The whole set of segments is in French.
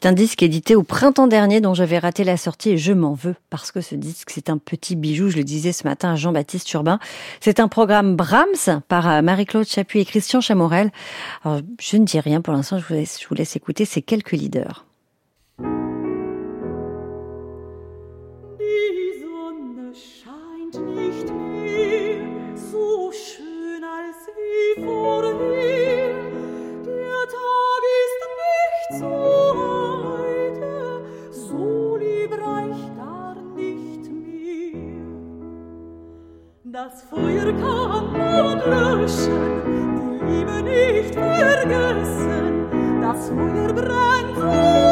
C'est un disque édité au printemps dernier dont j'avais raté la sortie et je m'en veux parce que ce disque c'est un petit bijou, je le disais ce matin à Jean-Baptiste Urbain. C'est un programme Brahms par euh, Marie-Claude Chapuis et Christian Chamorel. Alors, je ne dis rien pour l'instant, je vous laisse, vous écouter ces quelques leaders. Das Feuer kann man löschen, die Liebe nicht vergessen. Das Feuer brennt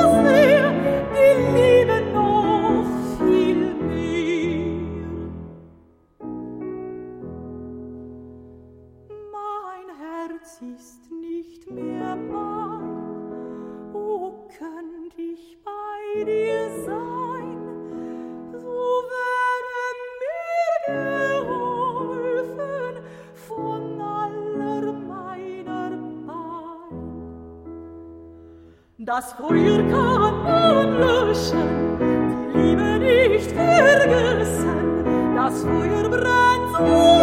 Das Feuer kann man löschen, die Liebe nicht vergessen, das Feuer brennt so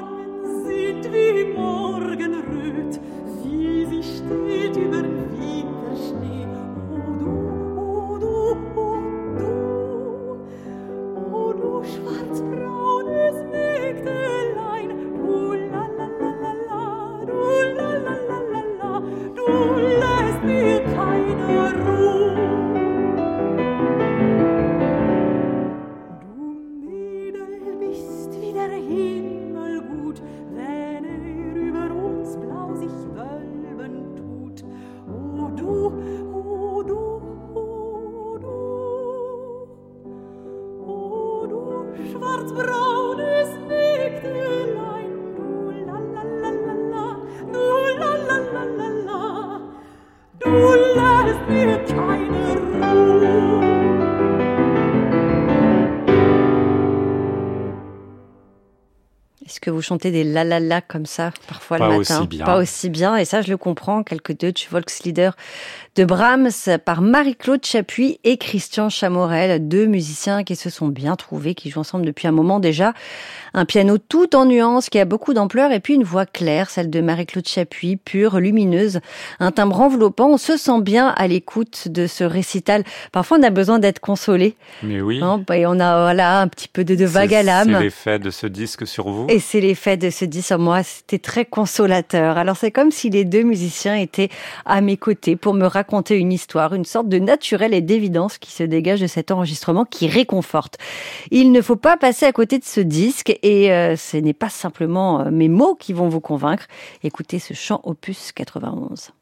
Morgen sind wie Morgenröt, wie sie steht über mir. vous chantez des la la la comme ça parfois le matin. Aussi bien. Pas aussi bien. Et ça, je le comprends. Quelques Deutsche Volkslieder de Brahms par Marie-Claude Chapuis et Christian Chamorel, deux musiciens qui se sont bien trouvés, qui jouent ensemble depuis un moment déjà. Un piano tout en nuances qui a beaucoup d'ampleur et puis une voix claire, celle de Marie-Claude Chapuis, pure, lumineuse, un timbre enveloppant. On se sent bien à l'écoute de ce récital. Parfois, on a besoin d'être consolé. Mais oui. Hein, et on a voilà, un petit peu de, de vague à l'âme. C'est l'effet de ce disque sur vous. Et c'est l'effet de ce disque sur moi. C'était très consolateur. Alors c'est comme si les deux musiciens étaient à mes côtés pour me raconter une histoire, une sorte de naturel et d'évidence qui se dégage de cet enregistrement qui réconforte. Il ne faut pas passer à côté de ce disque et euh, ce n'est pas simplement euh, mes mots qui vont vous convaincre. Écoutez ce chant opus 91.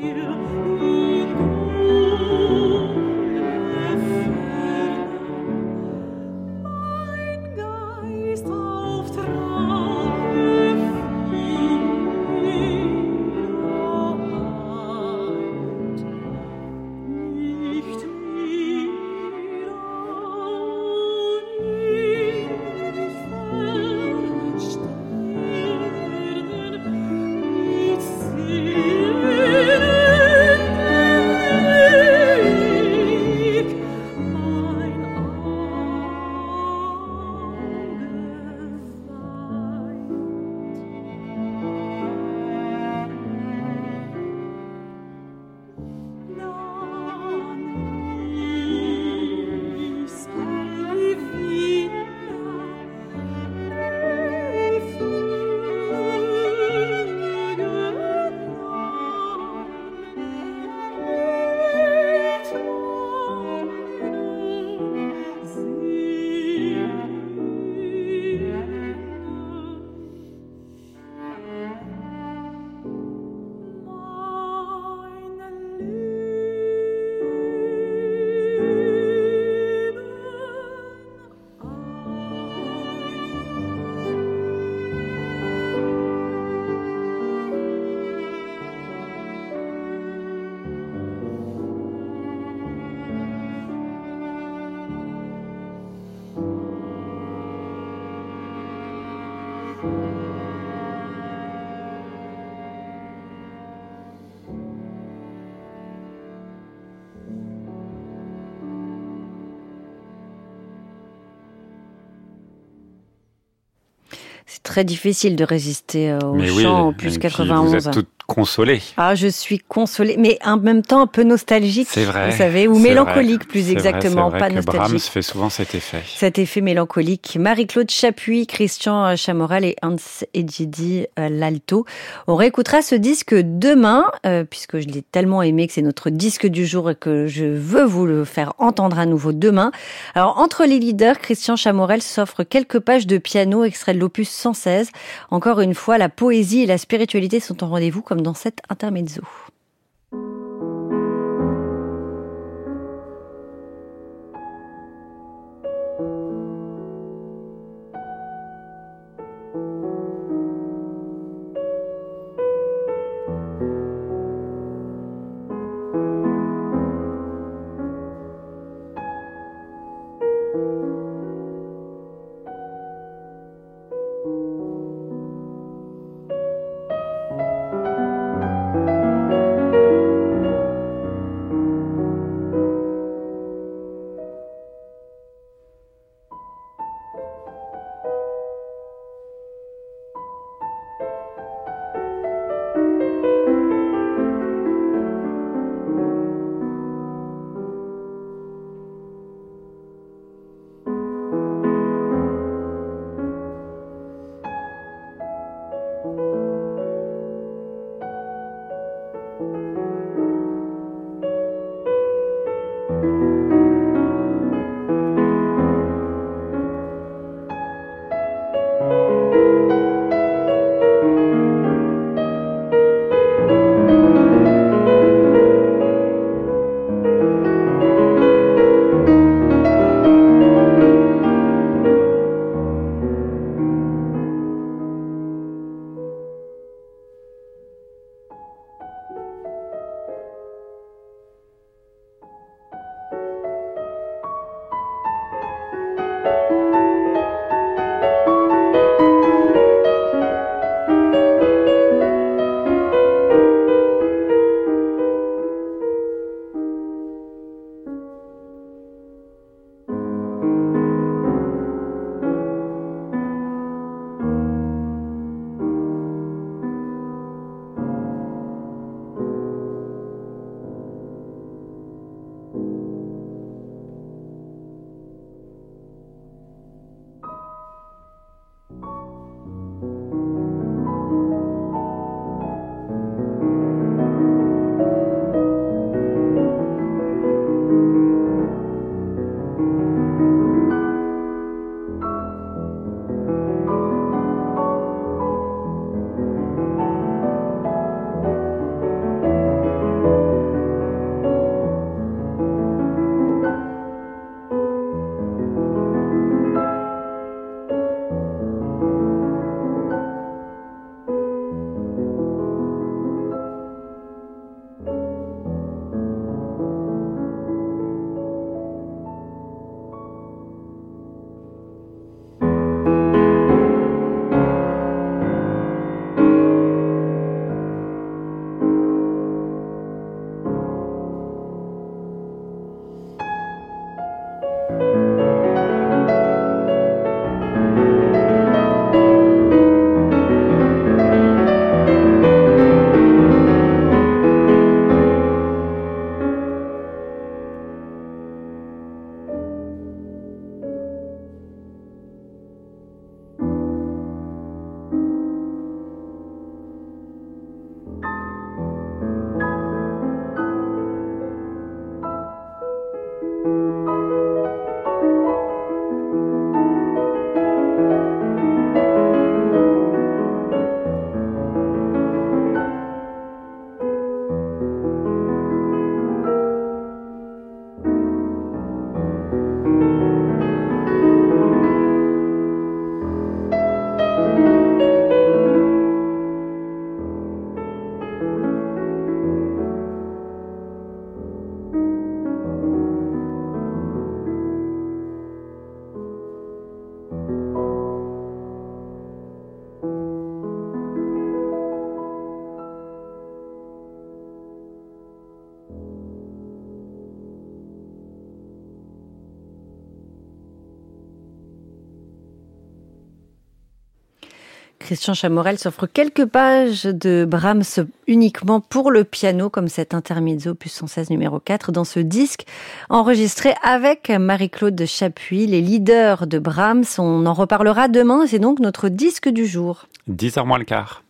you. Très difficile de résister euh, au chant oui, au plus et puis 91. Vous êtes toutes consolées. Ah, je suis consolée, mais en même temps un peu nostalgique, C'est vrai. vous savez, ou mélancolique vrai. plus exactement, c'est vrai pas que nostalgique. Brahms fait souvent cet effet. Cet effet mélancolique. Marie-Claude Chapuis, Christian euh, Chamorel et Hans Edjidi euh, Lalto. On réécoutera ce disque demain, euh, puisque je l'ai tellement aimé que c'est notre disque du jour et que je veux vous le faire entendre à nouveau demain. Alors, entre les leaders, Christian Chamorel s'offre quelques pages de piano extrait de l'opus 116. Encore une fois, la poésie et la spiritualité sont en rendez-vous comme dans cet intermezzo. Christian Chamorel s'offre quelques pages de Brahms uniquement pour le piano, comme cet intermezzo opus 116 numéro 4 dans ce disque enregistré avec Marie-Claude Chapuis, les leaders de Brahms. On en reparlera demain, c'est donc notre disque du jour. 10h moins le quart.